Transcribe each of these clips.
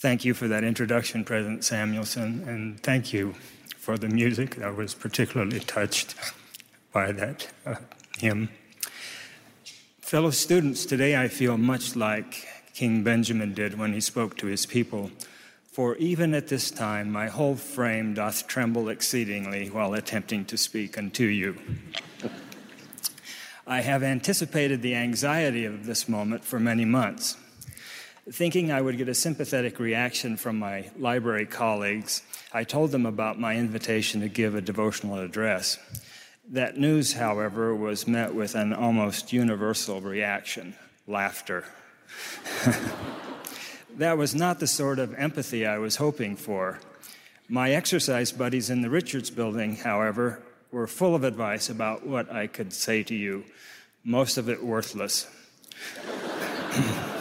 Thank you for that introduction, President Samuelson, and thank you for the music. I was particularly touched by that uh, hymn. Fellow students, today I feel much like King Benjamin did when he spoke to his people. For even at this time, my whole frame doth tremble exceedingly while attempting to speak unto you. I have anticipated the anxiety of this moment for many months. Thinking I would get a sympathetic reaction from my library colleagues, I told them about my invitation to give a devotional address. That news, however, was met with an almost universal reaction laughter. that was not the sort of empathy I was hoping for. My exercise buddies in the Richards building, however, were full of advice about what I could say to you, most of it worthless.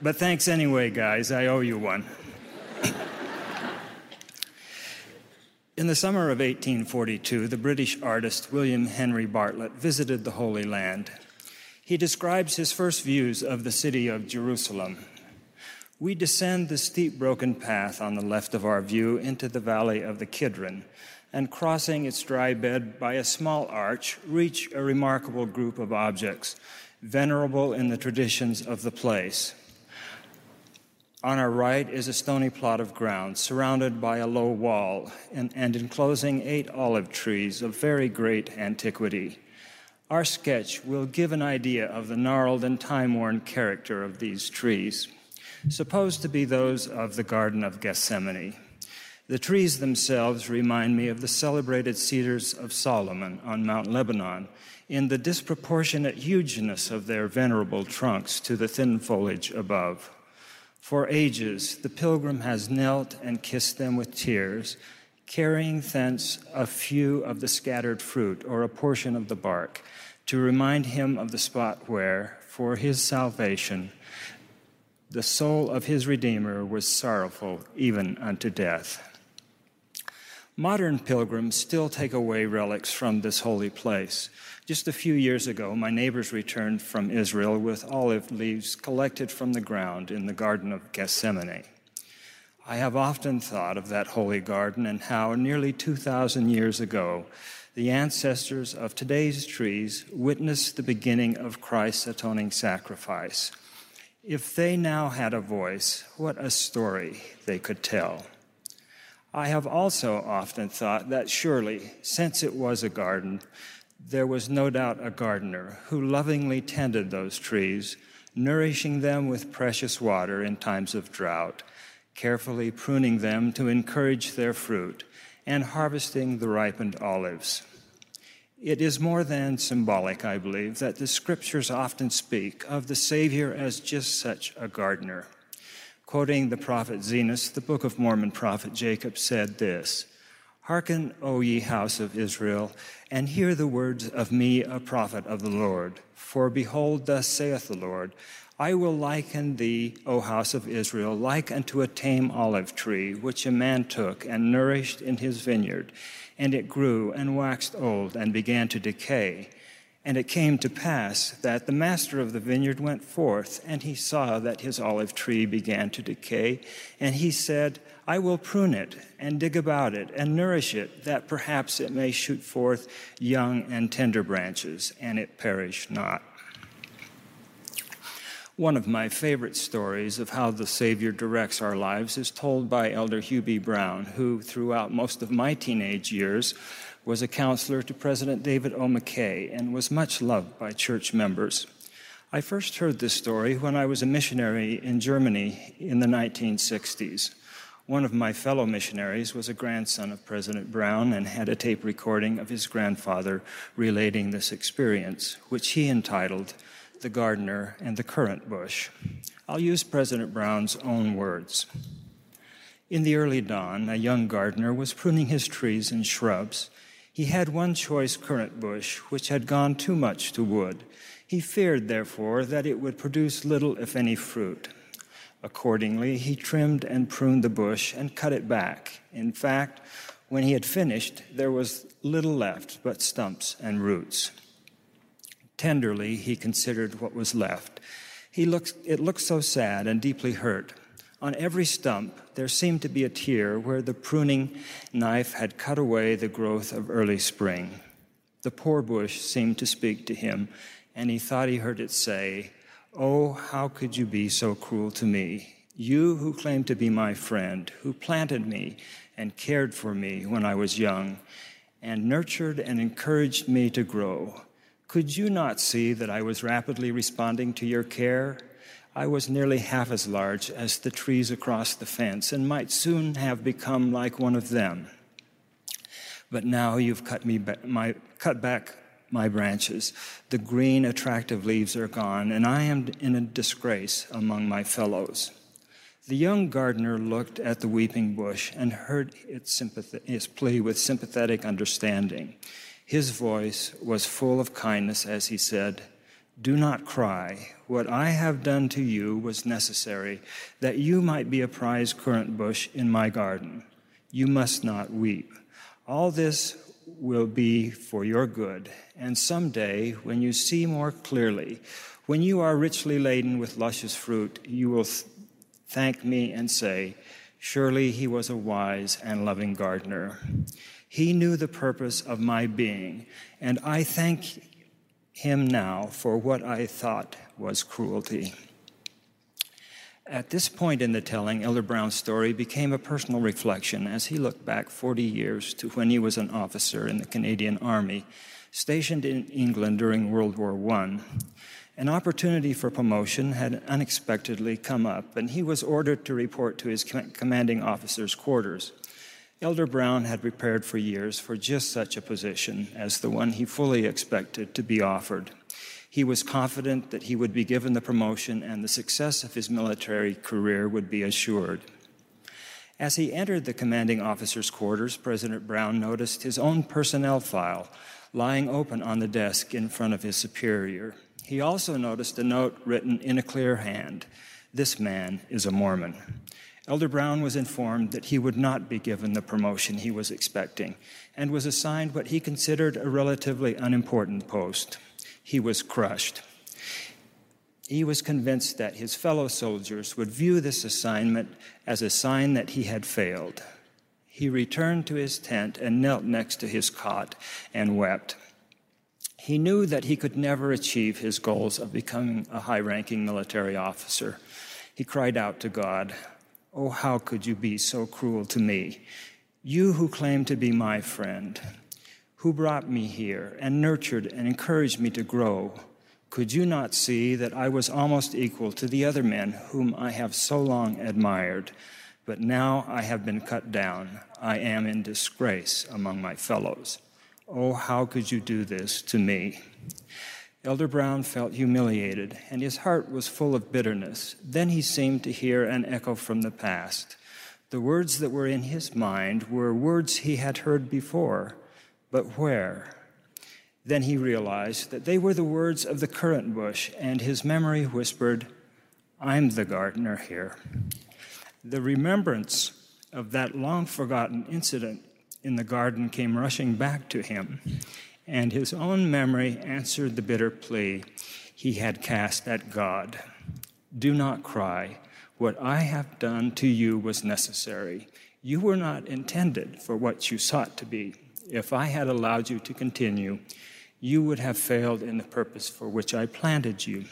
But thanks anyway, guys. I owe you one. In the summer of 1842, the British artist William Henry Bartlett visited the Holy Land. He describes his first views of the city of Jerusalem. We descend the steep, broken path on the left of our view into the valley of the Kidron, and crossing its dry bed by a small arch, reach a remarkable group of objects, venerable in the traditions of the place. On our right is a stony plot of ground surrounded by a low wall and, and, enclosing eight olive trees of very great antiquity. Our sketch will give an idea of the gnarled and time worn character of these trees, supposed to be those of the Garden of Gethsemane. The trees themselves remind me of the celebrated cedars of Solomon on Mount Lebanon in the disproportionate hugeness of their venerable trunks to the thin foliage above. For ages, the pilgrim has knelt and kissed them with tears, carrying thence a few of the scattered fruit or a portion of the bark to remind him of the spot where, for his salvation, the soul of his Redeemer was sorrowful even unto death. Modern pilgrims still take away relics from this holy place. Just a few years ago, my neighbors returned from Israel with olive leaves collected from the ground in the Garden of Gethsemane. I have often thought of that holy garden and how nearly 2,000 years ago, the ancestors of today's trees witnessed the beginning of Christ's atoning sacrifice. If they now had a voice, what a story they could tell. I have also often thought that surely, since it was a garden, there was no doubt a gardener who lovingly tended those trees, nourishing them with precious water in times of drought, carefully pruning them to encourage their fruit, and harvesting the ripened olives. It is more than symbolic, I believe, that the scriptures often speak of the Savior as just such a gardener. Quoting the prophet Zenos, the Book of Mormon prophet Jacob said this Hearken, O ye house of Israel, and hear the words of me, a prophet of the Lord. For behold, thus saith the Lord, I will liken thee, O house of Israel, like unto a tame olive tree, which a man took and nourished in his vineyard. And it grew and waxed old and began to decay. And it came to pass that the master of the vineyard went forth, and he saw that his olive tree began to decay. And he said, I will prune it and dig about it and nourish it, that perhaps it may shoot forth young and tender branches, and it perish not. One of my favorite stories of how the Savior directs our lives is told by Elder B. Brown, who, throughout most of my teenage years, was a counselor to President David O. McKay and was much loved by church members. I first heard this story when I was a missionary in Germany in the 1960s. One of my fellow missionaries was a grandson of President Brown and had a tape recording of his grandfather relating this experience, which he entitled The Gardener and the Currant Bush. I'll use President Brown's own words. In the early dawn, a young gardener was pruning his trees and shrubs he had one choice currant bush, which had gone too much to wood. He feared, therefore, that it would produce little, if any, fruit. Accordingly, he trimmed and pruned the bush and cut it back. In fact, when he had finished, there was little left but stumps and roots. Tenderly, he considered what was left. He looked, it looked so sad and deeply hurt. On every stump, there seemed to be a tear where the pruning knife had cut away the growth of early spring. The poor bush seemed to speak to him, and he thought he heard it say, Oh, how could you be so cruel to me? You who claimed to be my friend, who planted me and cared for me when I was young, and nurtured and encouraged me to grow. Could you not see that I was rapidly responding to your care? I was nearly half as large as the trees across the fence and might soon have become like one of them. But now you've cut, me ba- my, cut back my branches. The green, attractive leaves are gone, and I am in a disgrace among my fellows. The young gardener looked at the weeping bush and heard its, sympath- its plea with sympathetic understanding. His voice was full of kindness as he said, Do not cry. What I have done to you was necessary, that you might be a prize currant bush in my garden. You must not weep. All this will be for your good, and someday, when you see more clearly, when you are richly laden with luscious fruit, you will th- thank me and say, Surely he was a wise and loving gardener. He knew the purpose of my being, and I thank him now for what I thought was cruelty. At this point in the telling, Elder Brown's story became a personal reflection as he looked back 40 years to when he was an officer in the Canadian Army, stationed in England during World War I. An opportunity for promotion had unexpectedly come up, and he was ordered to report to his commanding officer's quarters. Elder Brown had prepared for years for just such a position as the one he fully expected to be offered. He was confident that he would be given the promotion and the success of his military career would be assured. As he entered the commanding officer's quarters, President Brown noticed his own personnel file lying open on the desk in front of his superior. He also noticed a note written in a clear hand This man is a Mormon. Elder Brown was informed that he would not be given the promotion he was expecting and was assigned what he considered a relatively unimportant post. He was crushed. He was convinced that his fellow soldiers would view this assignment as a sign that he had failed. He returned to his tent and knelt next to his cot and wept. He knew that he could never achieve his goals of becoming a high ranking military officer. He cried out to God, Oh, how could you be so cruel to me? You who claim to be my friend, who brought me here and nurtured and encouraged me to grow, could you not see that I was almost equal to the other men whom I have so long admired? But now I have been cut down. I am in disgrace among my fellows. Oh, how could you do this to me? Elder Brown felt humiliated, and his heart was full of bitterness. Then he seemed to hear an echo from the past. The words that were in his mind were words he had heard before, but where? Then he realized that they were the words of the currant bush, and his memory whispered, I'm the gardener here. The remembrance of that long forgotten incident in the garden came rushing back to him and his own memory answered the bitter plea he had cast at God Do not cry. What I have done to you was necessary. You were not intended for what you sought to be. If I had allowed you to continue, you would have failed in the purpose for which I planted you,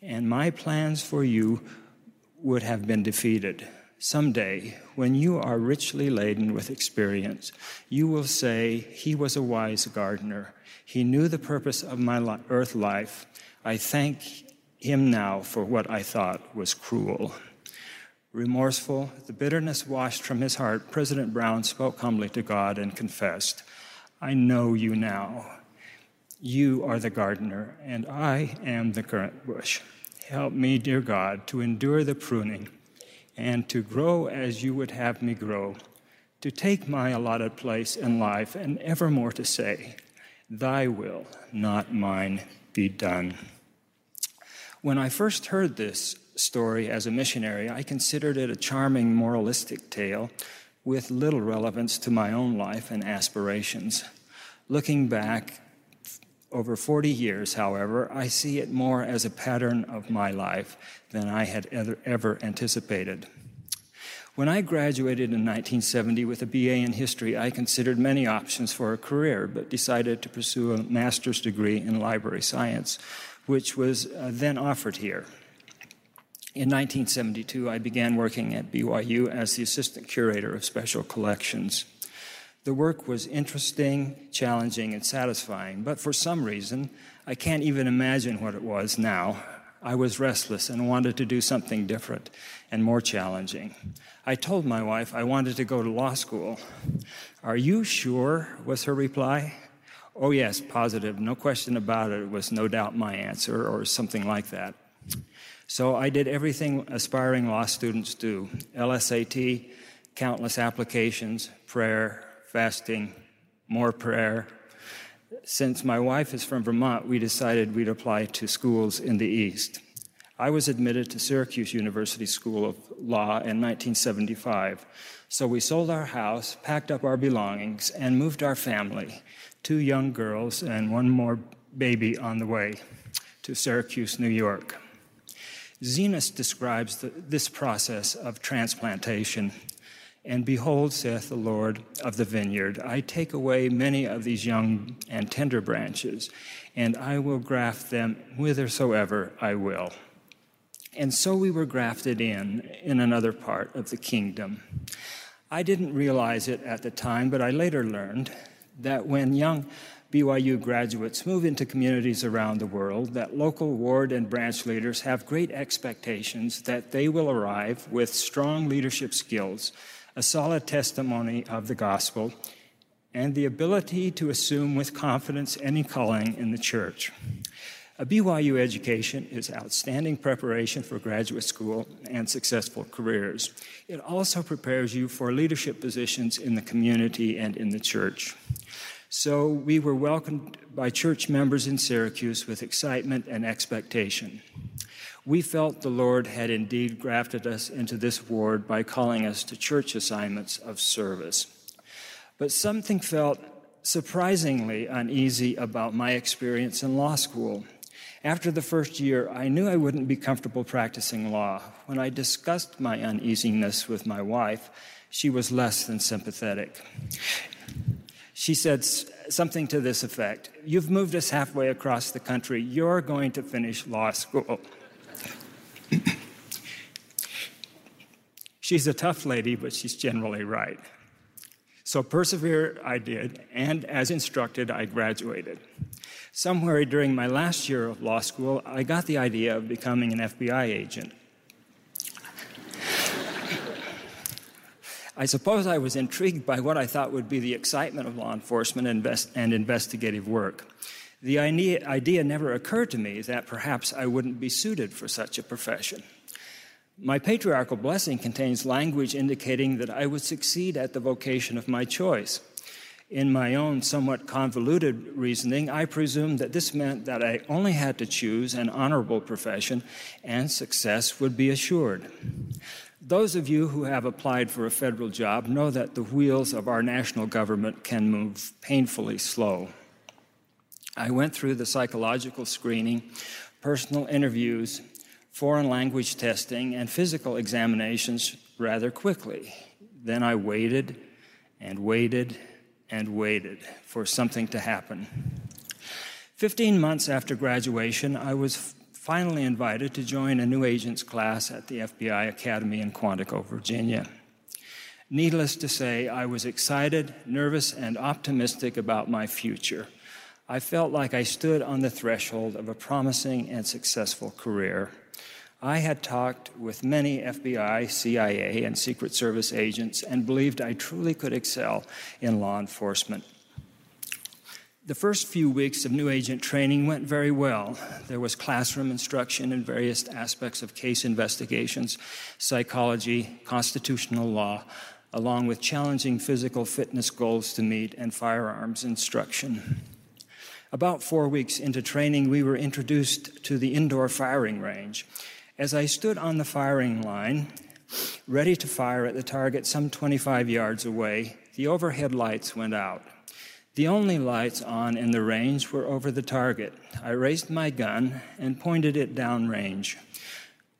and my plans for you would have been defeated. Someday, when you are richly laden with experience, you will say, He was a wise gardener. He knew the purpose of my earth life. I thank Him now for what I thought was cruel. Remorseful, the bitterness washed from his heart, President Brown spoke humbly to God and confessed, I know you now. You are the gardener, and I am the currant bush. Help me, dear God, to endure the pruning and to grow as you would have me grow, to take my allotted place in life, and evermore to say, Thy will, not mine, be done. When I first heard this story as a missionary, I considered it a charming moralistic tale with little relevance to my own life and aspirations. Looking back Over 40 years, however, I see it more as a pattern of my life than I had ever, anticipated. When I graduated in 1970 with a BA in history, I considered many options for a career, but decided to pursue a master's degree in library science, which was uh, then offered here. In 1972, I began working at BYU as the assistant curator of special collections. The work was interesting, challenging, and satisfying, but for some reason, I can't even imagine what it was now. I was restless and wanted to do something different and more challenging. I told my wife I wanted to go to law school. Are you sure? was her reply. Oh, yes, positive, no question about it, was no doubt my answer, or something like that. So I did everything aspiring law students do LSAT, countless applications, prayer, fasting, more prayer. Since my wife is from Vermont, we decided we'd apply to schools in the East. I was admitted to Syracuse University School of Law in 1975. So we sold our house, packed up our belongings, and moved our family, two young girls and one more baby on the way, to Syracuse, New York. Zenos describes the, this process of transplantation and behold, saith the Lord of the vineyard, I take away many of these young and tender branches, and I will graft them whithersoever I will. And so we were grafted in, in another part of the kingdom. I didn't realize it at the time, but I later learned that when young BYU graduates move into communities around the world, that local ward and branch leaders have great expectations that they will arrive with strong leadership skills a solid testimony of the gospel, and the ability to assume with confidence any calling in the church. A BYU education is outstanding preparation for graduate school and successful careers. It also prepares you for leadership positions in the community and in the church. So we were welcomed by church members in Syracuse with excitement and expectation. We felt the Lord had indeed grafted us into this ward by calling us to church assignments of service. But something felt surprisingly uneasy about my experience in law school. After the first year, I knew I wouldn't be comfortable practicing law. When I discussed my uneasiness with my wife, she was less than sympathetic. She said something to this effect You've moved us halfway across the country. You're going to finish law school. she's a tough lady, but she's generally right. So persevere I did, and as instructed, I graduated. Somewhere during my last year of law school, I got the idea of becoming an FBI agent. I suppose I was intrigued by what I thought would be the excitement of law enforcement and investigative work. The idea never occurred to me that perhaps I wouldn't be suited for such a profession. My patriarchal blessing contains language indicating that I would succeed at the vocation of my choice. In my own somewhat convoluted reasoning, I presumed that this meant that I only had to choose an honorable profession and success would be assured. Those of you who have applied for a federal job know that the wheels of our national government can move painfully slow. I went through the psychological screening, personal interviews, foreign language testing, and physical examinations rather quickly. Then I waited and waited and waited for something to happen. Fifteen months after graduation, I was finally invited to join a new agents class at the FBI Academy in Quantico, Virginia. Needless to say, I was excited, nervous, and optimistic about my future. I felt like I stood on the threshold of a promising and successful career. I had talked with many FBI, CIA, and Secret Service agents and believed I truly could excel in law enforcement. The first few weeks of new agent training went very well. There was classroom instruction in various aspects of case investigations, psychology, constitutional law, along with challenging physical fitness goals to meet and firearms instruction. About four weeks into training, we were introduced to the indoor firing range. As I stood on the firing line, ready to fire at the target some 25 yards away, the overhead lights went out. The only lights on in the range were over the target. I raised my gun and pointed it downrange.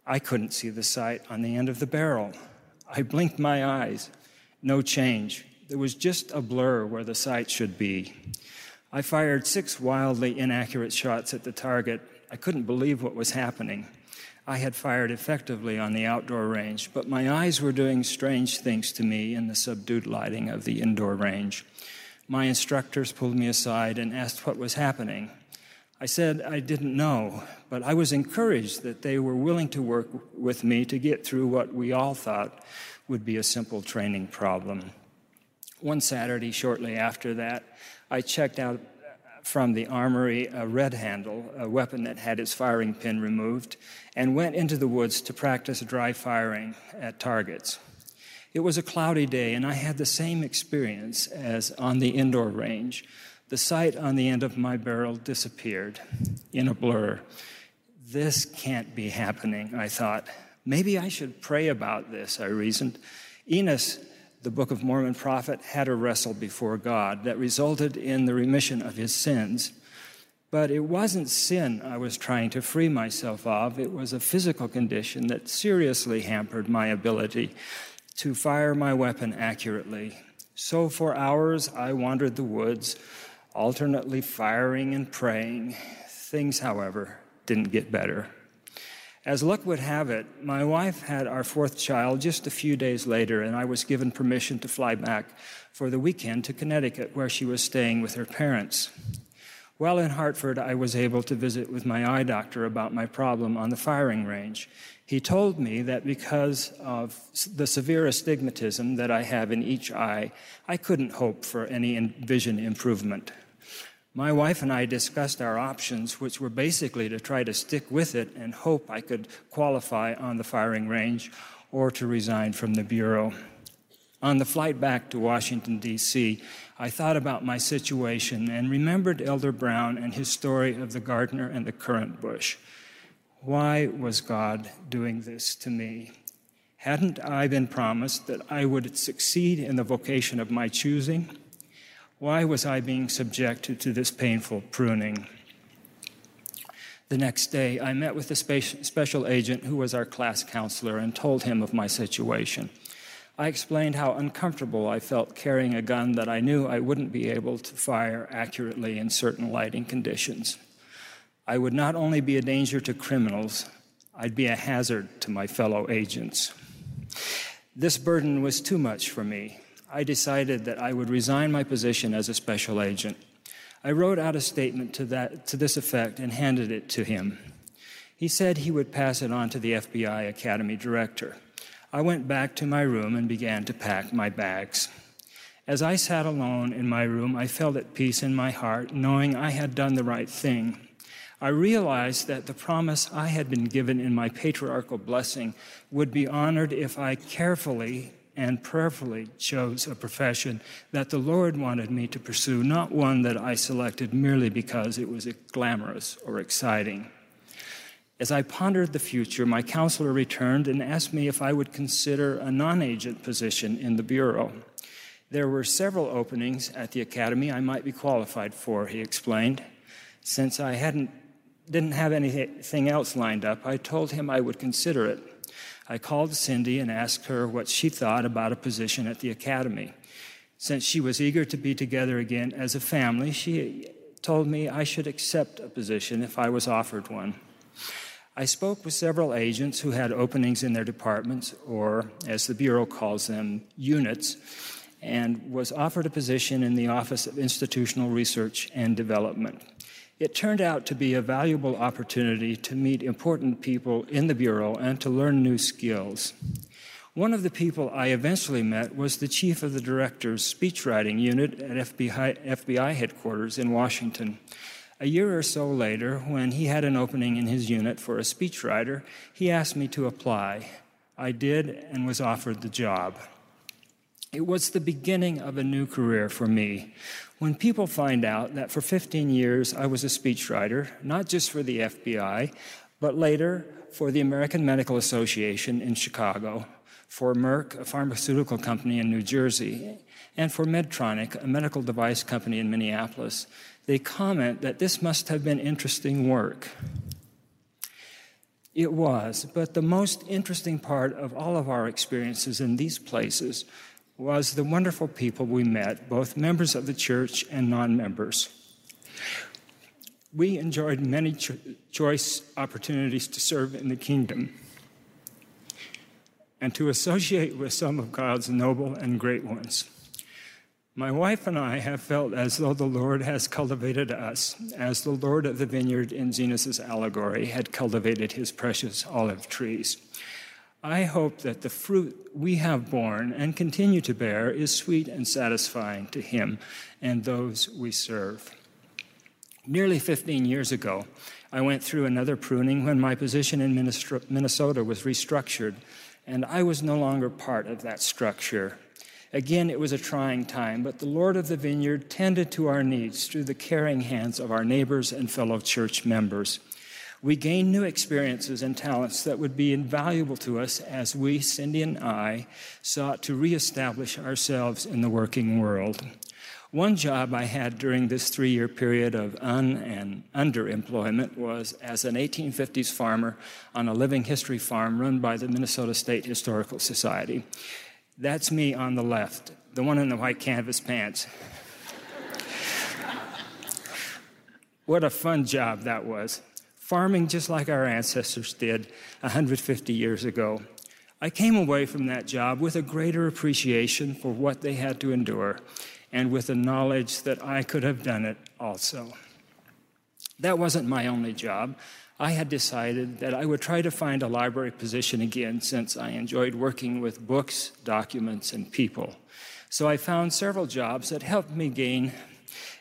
I couldn't see the sight on the end of the barrel. I blinked my eyes. No change. There was just a blur where the sight should be. I fired six wildly inaccurate shots at the target. I couldn't believe what was happening. I had fired effectively on the outdoor range, but my eyes were doing strange things to me in the subdued lighting of the indoor range. My instructors pulled me aside and asked what was happening. I said I didn't know, but I was encouraged that they were willing to work with me to get through what we all thought would be a simple training problem. One Saturday, shortly after that, I checked out from the armory a red handle, a weapon that had its firing pin removed, and went into the woods to practice dry firing at targets. It was a cloudy day, and I had the same experience as on the indoor range. The sight on the end of my barrel disappeared in a blur. This can't be happening, I thought. Maybe I should pray about this, I reasoned. Enos, the Book of Mormon prophet, had a wrestle before God that resulted in the remission of his sins. But it wasn't sin I was trying to free myself of, it was a physical condition that seriously hampered my ability to fire my weapon accurately. So for hours I wandered the woods, alternately firing and praying. Things, however, didn't get better. As luck would have it, my wife had our fourth child just a few days later, and I was given permission to fly back for the weekend to Connecticut, where she was staying with her parents. While in Hartford, I was able to visit with my eye doctor about my problem on the firing range. He told me that because of the severe astigmatism that I have in each eye, I couldn't hope for any vision improvement. My wife and I discussed our options, which were basically to try to stick with it and hope I could qualify on the firing range or to resign from the Bureau. On the flight back to Washington, D.C., I thought about my situation and remembered Elder Brown and his story of the gardener and the currant bush. Why was God doing this to me? Hadn't I been promised that I would succeed in the vocation of my choosing? Why was I being subjected to this painful pruning? The next day, I met with the special agent who was our class counselor and told him of my situation. I explained how uncomfortable I felt carrying a gun that I knew I wouldn't be able to fire accurately in certain lighting conditions. I would not only be a danger to criminals, I'd be a hazard to my fellow agents. This burden was too much for me. I decided that I would resign my position as a special agent. I wrote out a statement to, that, to this effect and handed it to him. He said he would pass it on to the FBI Academy director. I went back to my room and began to pack my bags. As I sat alone in my room, I felt at peace in my heart, knowing I had done the right thing. I realized that the promise I had been given in my patriarchal blessing would be honored if I carefully and prayerfully chose a profession that the Lord wanted me to pursue, not one that I selected merely because it was glamorous or exciting. As I pondered the future, my counselor returned and asked me if I would consider a non agent position in the Bureau. There were several openings at the Academy I might be qualified for, he explained. Since I hadn't didn't have anything else lined up, I told him I would consider it. I called Cindy and asked her what she thought about a position at the academy. Since she was eager to be together again as a family, she told me I should accept a position if I was offered one. I spoke with several agents who had openings in their departments, or as the Bureau calls them, units, and was offered a position in the Office of Institutional Research and Development. It turned out to be a valuable opportunity to meet important people in the Bureau and to learn new skills. One of the people I eventually met was the chief of the director's speechwriting unit at FBI, FBI, headquarters in Washington. A year or so later, when he had an opening in his unit for a speechwriter, he asked me to apply. I did and was offered the job. It was the beginning of a new career for me. When people find out that for 15 years I was a speechwriter, not just for the FBI, but later for the American Medical Association in Chicago, for Merck, a pharmaceutical company in New Jersey, and for Medtronic, a medical device company in Minneapolis, they comment that this must have been interesting work. It was, but the most interesting part of all of our experiences in these places was the wonderful people we met, both members of the church and non members. We enjoyed many cho- choice opportunities to serve in the kingdom and to associate with some of God's noble and great ones. My wife and I have felt as though the Lord has cultivated us, as the Lord of the vineyard in Zenos's allegory had cultivated his precious olive trees. I hope that the fruit we have borne and continue to bear is sweet and satisfying to him and those we serve. Nearly 15 years ago, I went through another pruning when my position in Minnesota was restructured, and I was no longer part of that structure. Again, it was a trying time, but the Lord of the vineyard tended to our needs through the caring hands of our neighbors and fellow church members. We gained new experiences and talents that would be invaluable to us as we, Cindy and I, sought to reestablish ourselves in the working world. One job I had during this three year period of un and underemployment was as an 1850s farmer on a living history farm run by the Minnesota State Historical Society. That's me on the left, the one in the white canvas pants. what a fun job that was. Farming just like our ancestors did 150 years ago. I came away from that job with a greater appreciation for what they had to endure and with the knowledge that I could have done it also. That wasn't my only job. I had decided that I would try to find a library position again since I enjoyed working with books, documents, and people. So I found several jobs that helped me gain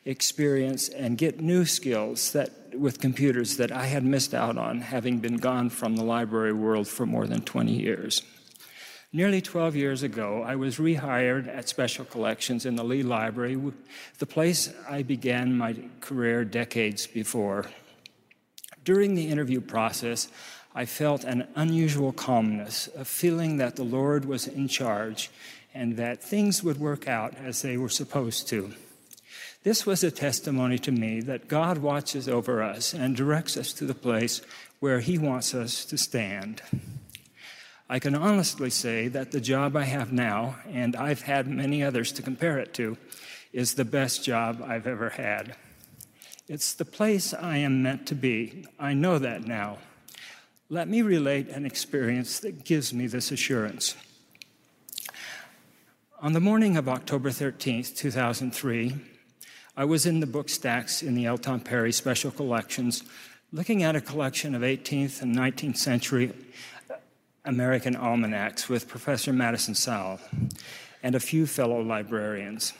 experience and get new skills that with computers that I had missed out on having been gone from the library world for more than 20 years. Nearly 12 years ago, I was rehired at Special Collections in the Lee Library, the place I began my career decades before. During the interview process, I felt an unusual calmness, a feeling that the Lord was in charge and that things would work out as they were supposed to. This was a testimony to me that God watches over us and directs us to the place where He wants us to stand. I can honestly say that the job I have now, and I've had many others to compare it to, is the best job I've ever had. It's the place I am meant to be. I know that now. Let me relate an experience that gives me this assurance. On the morning of October 13th, 2003, I was in the book stacks in the L. Tom Perry Special Collections looking at a collection of 18th and 19th century American almanacs with Professor Madison Sowell and a few fellow librarians.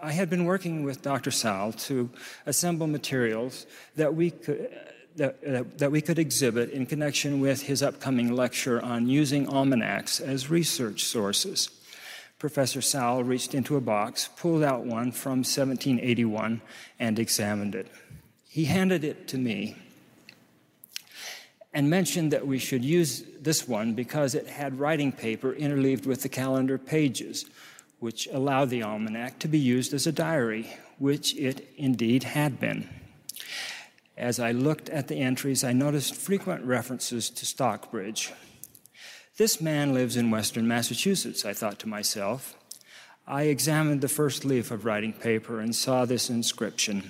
I had been working with Dr. Sowell to assemble materials that we could. That, that, we could exhibit in connection with his upcoming lecture on using almanacs as research sources. Professor Sowell reached into a box, pulled out one from 1781, and examined it. He handed it to me and mentioned that we should use this one because it had writing paper interleaved with the calendar pages, which allowed the almanac to be used as a diary, which it indeed had been. As I looked at the entries, I noticed frequent references to Stockbridge. This man lives in western Massachusetts, I thought to myself. I examined the first leaf of writing paper and saw this inscription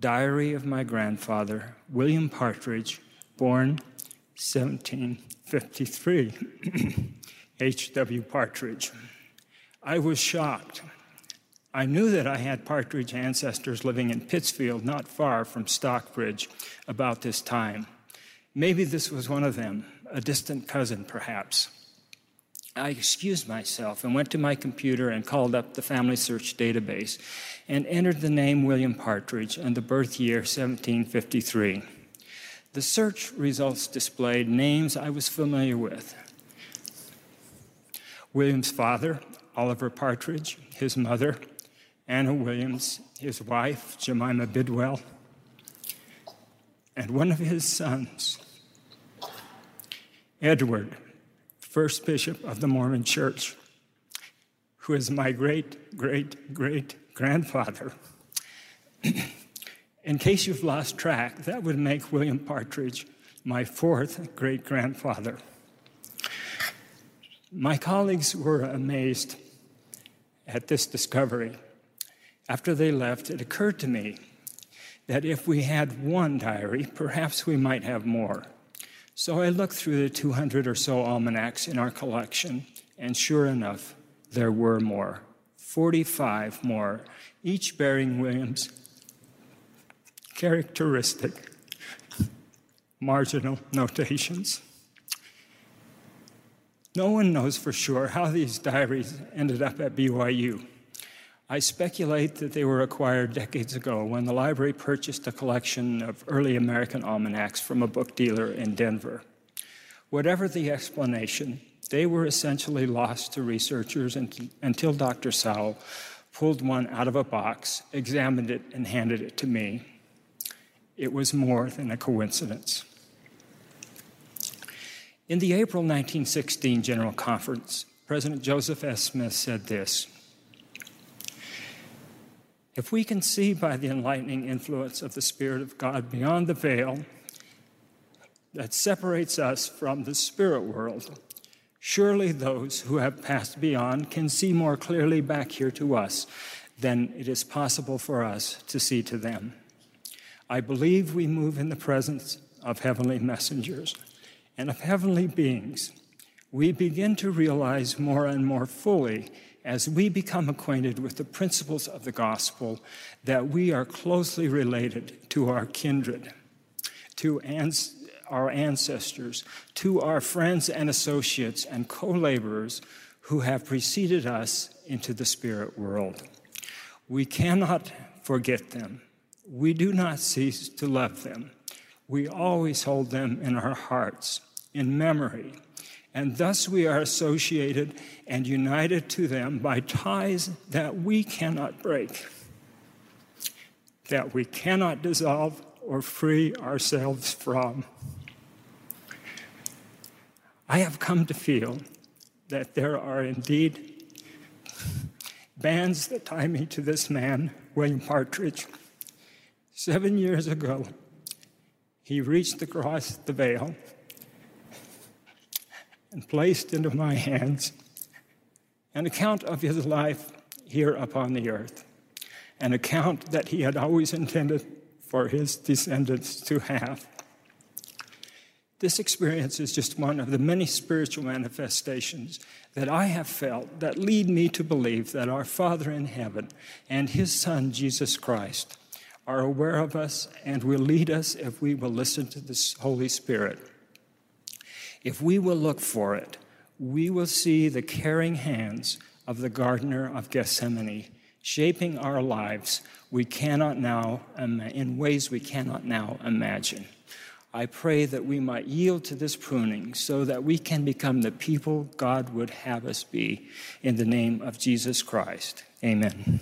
Diary of my grandfather, William Partridge, born 1753. H.W. Partridge. I was shocked. I knew that I had Partridge ancestors living in Pittsfield, not far from Stockbridge, about this time. Maybe this was one of them, a distant cousin, perhaps. I excused myself and went to my computer and called up the family search database and entered the name William Partridge and the birth year 1753. The search results displayed names I was familiar with William's father, Oliver Partridge, his mother, Anna Williams, his wife, Jemima Bidwell, and one of his sons, Edward, first bishop of the Mormon Church, who is my great, great, great grandfather. In case you've lost track, that would make William Partridge my fourth great grandfather. My colleagues were amazed at this discovery. After they left, it occurred to me that if we had one diary, perhaps we might have more. So I looked through the 200 or so almanacs in our collection, and sure enough, there were more 45 more, each bearing William's characteristic marginal notations. No one knows for sure how these diaries ended up at BYU. I speculate that they were acquired decades ago when the library purchased a collection of early American almanacs from a book dealer in Denver. Whatever the explanation, they were essentially lost to researchers until Dr. Sowell pulled one out of a box, examined it, and handed it to me. It was more than a coincidence. In the April 1916 General Conference, President Joseph F. Smith said this if we can see by the enlightening influence of the Spirit of God beyond the veil that separates us from the spirit world, surely those who have passed beyond can see more clearly back here to us than it is possible for us to see to them. I believe we move in the presence of heavenly messengers and of heavenly beings. We begin to realize more and more fully as we become acquainted with the principles of the gospel, that we are closely related to our kindred, to ans- our ancestors, to our friends and associates and co laborers who have preceded us into the spirit world. We cannot forget them. We do not cease to love them. We always hold them in our hearts, in memory and thus we are associated and united to them by ties that we cannot break, that we cannot dissolve or free ourselves from. I have come to feel that there are indeed bands that tie me to this man, William Partridge. Seven years ago, he reached across the veil and placed into my hands an account of his life here upon the earth, an account that he had always intended for his descendants to have. This experience is just one of the many spiritual manifestations that I have felt that lead me to believe that our Father in heaven and his Son, Jesus Christ, are aware of us and will lead us if we will listen to the Holy Spirit. If we will look for it, we will see the caring hands of the gardener of Gethsemane shaping our lives we cannot now in ways we cannot now imagine. I pray that we might yield to this pruning so that we can become the people God would have us be in the name of Jesus Christ. Amen.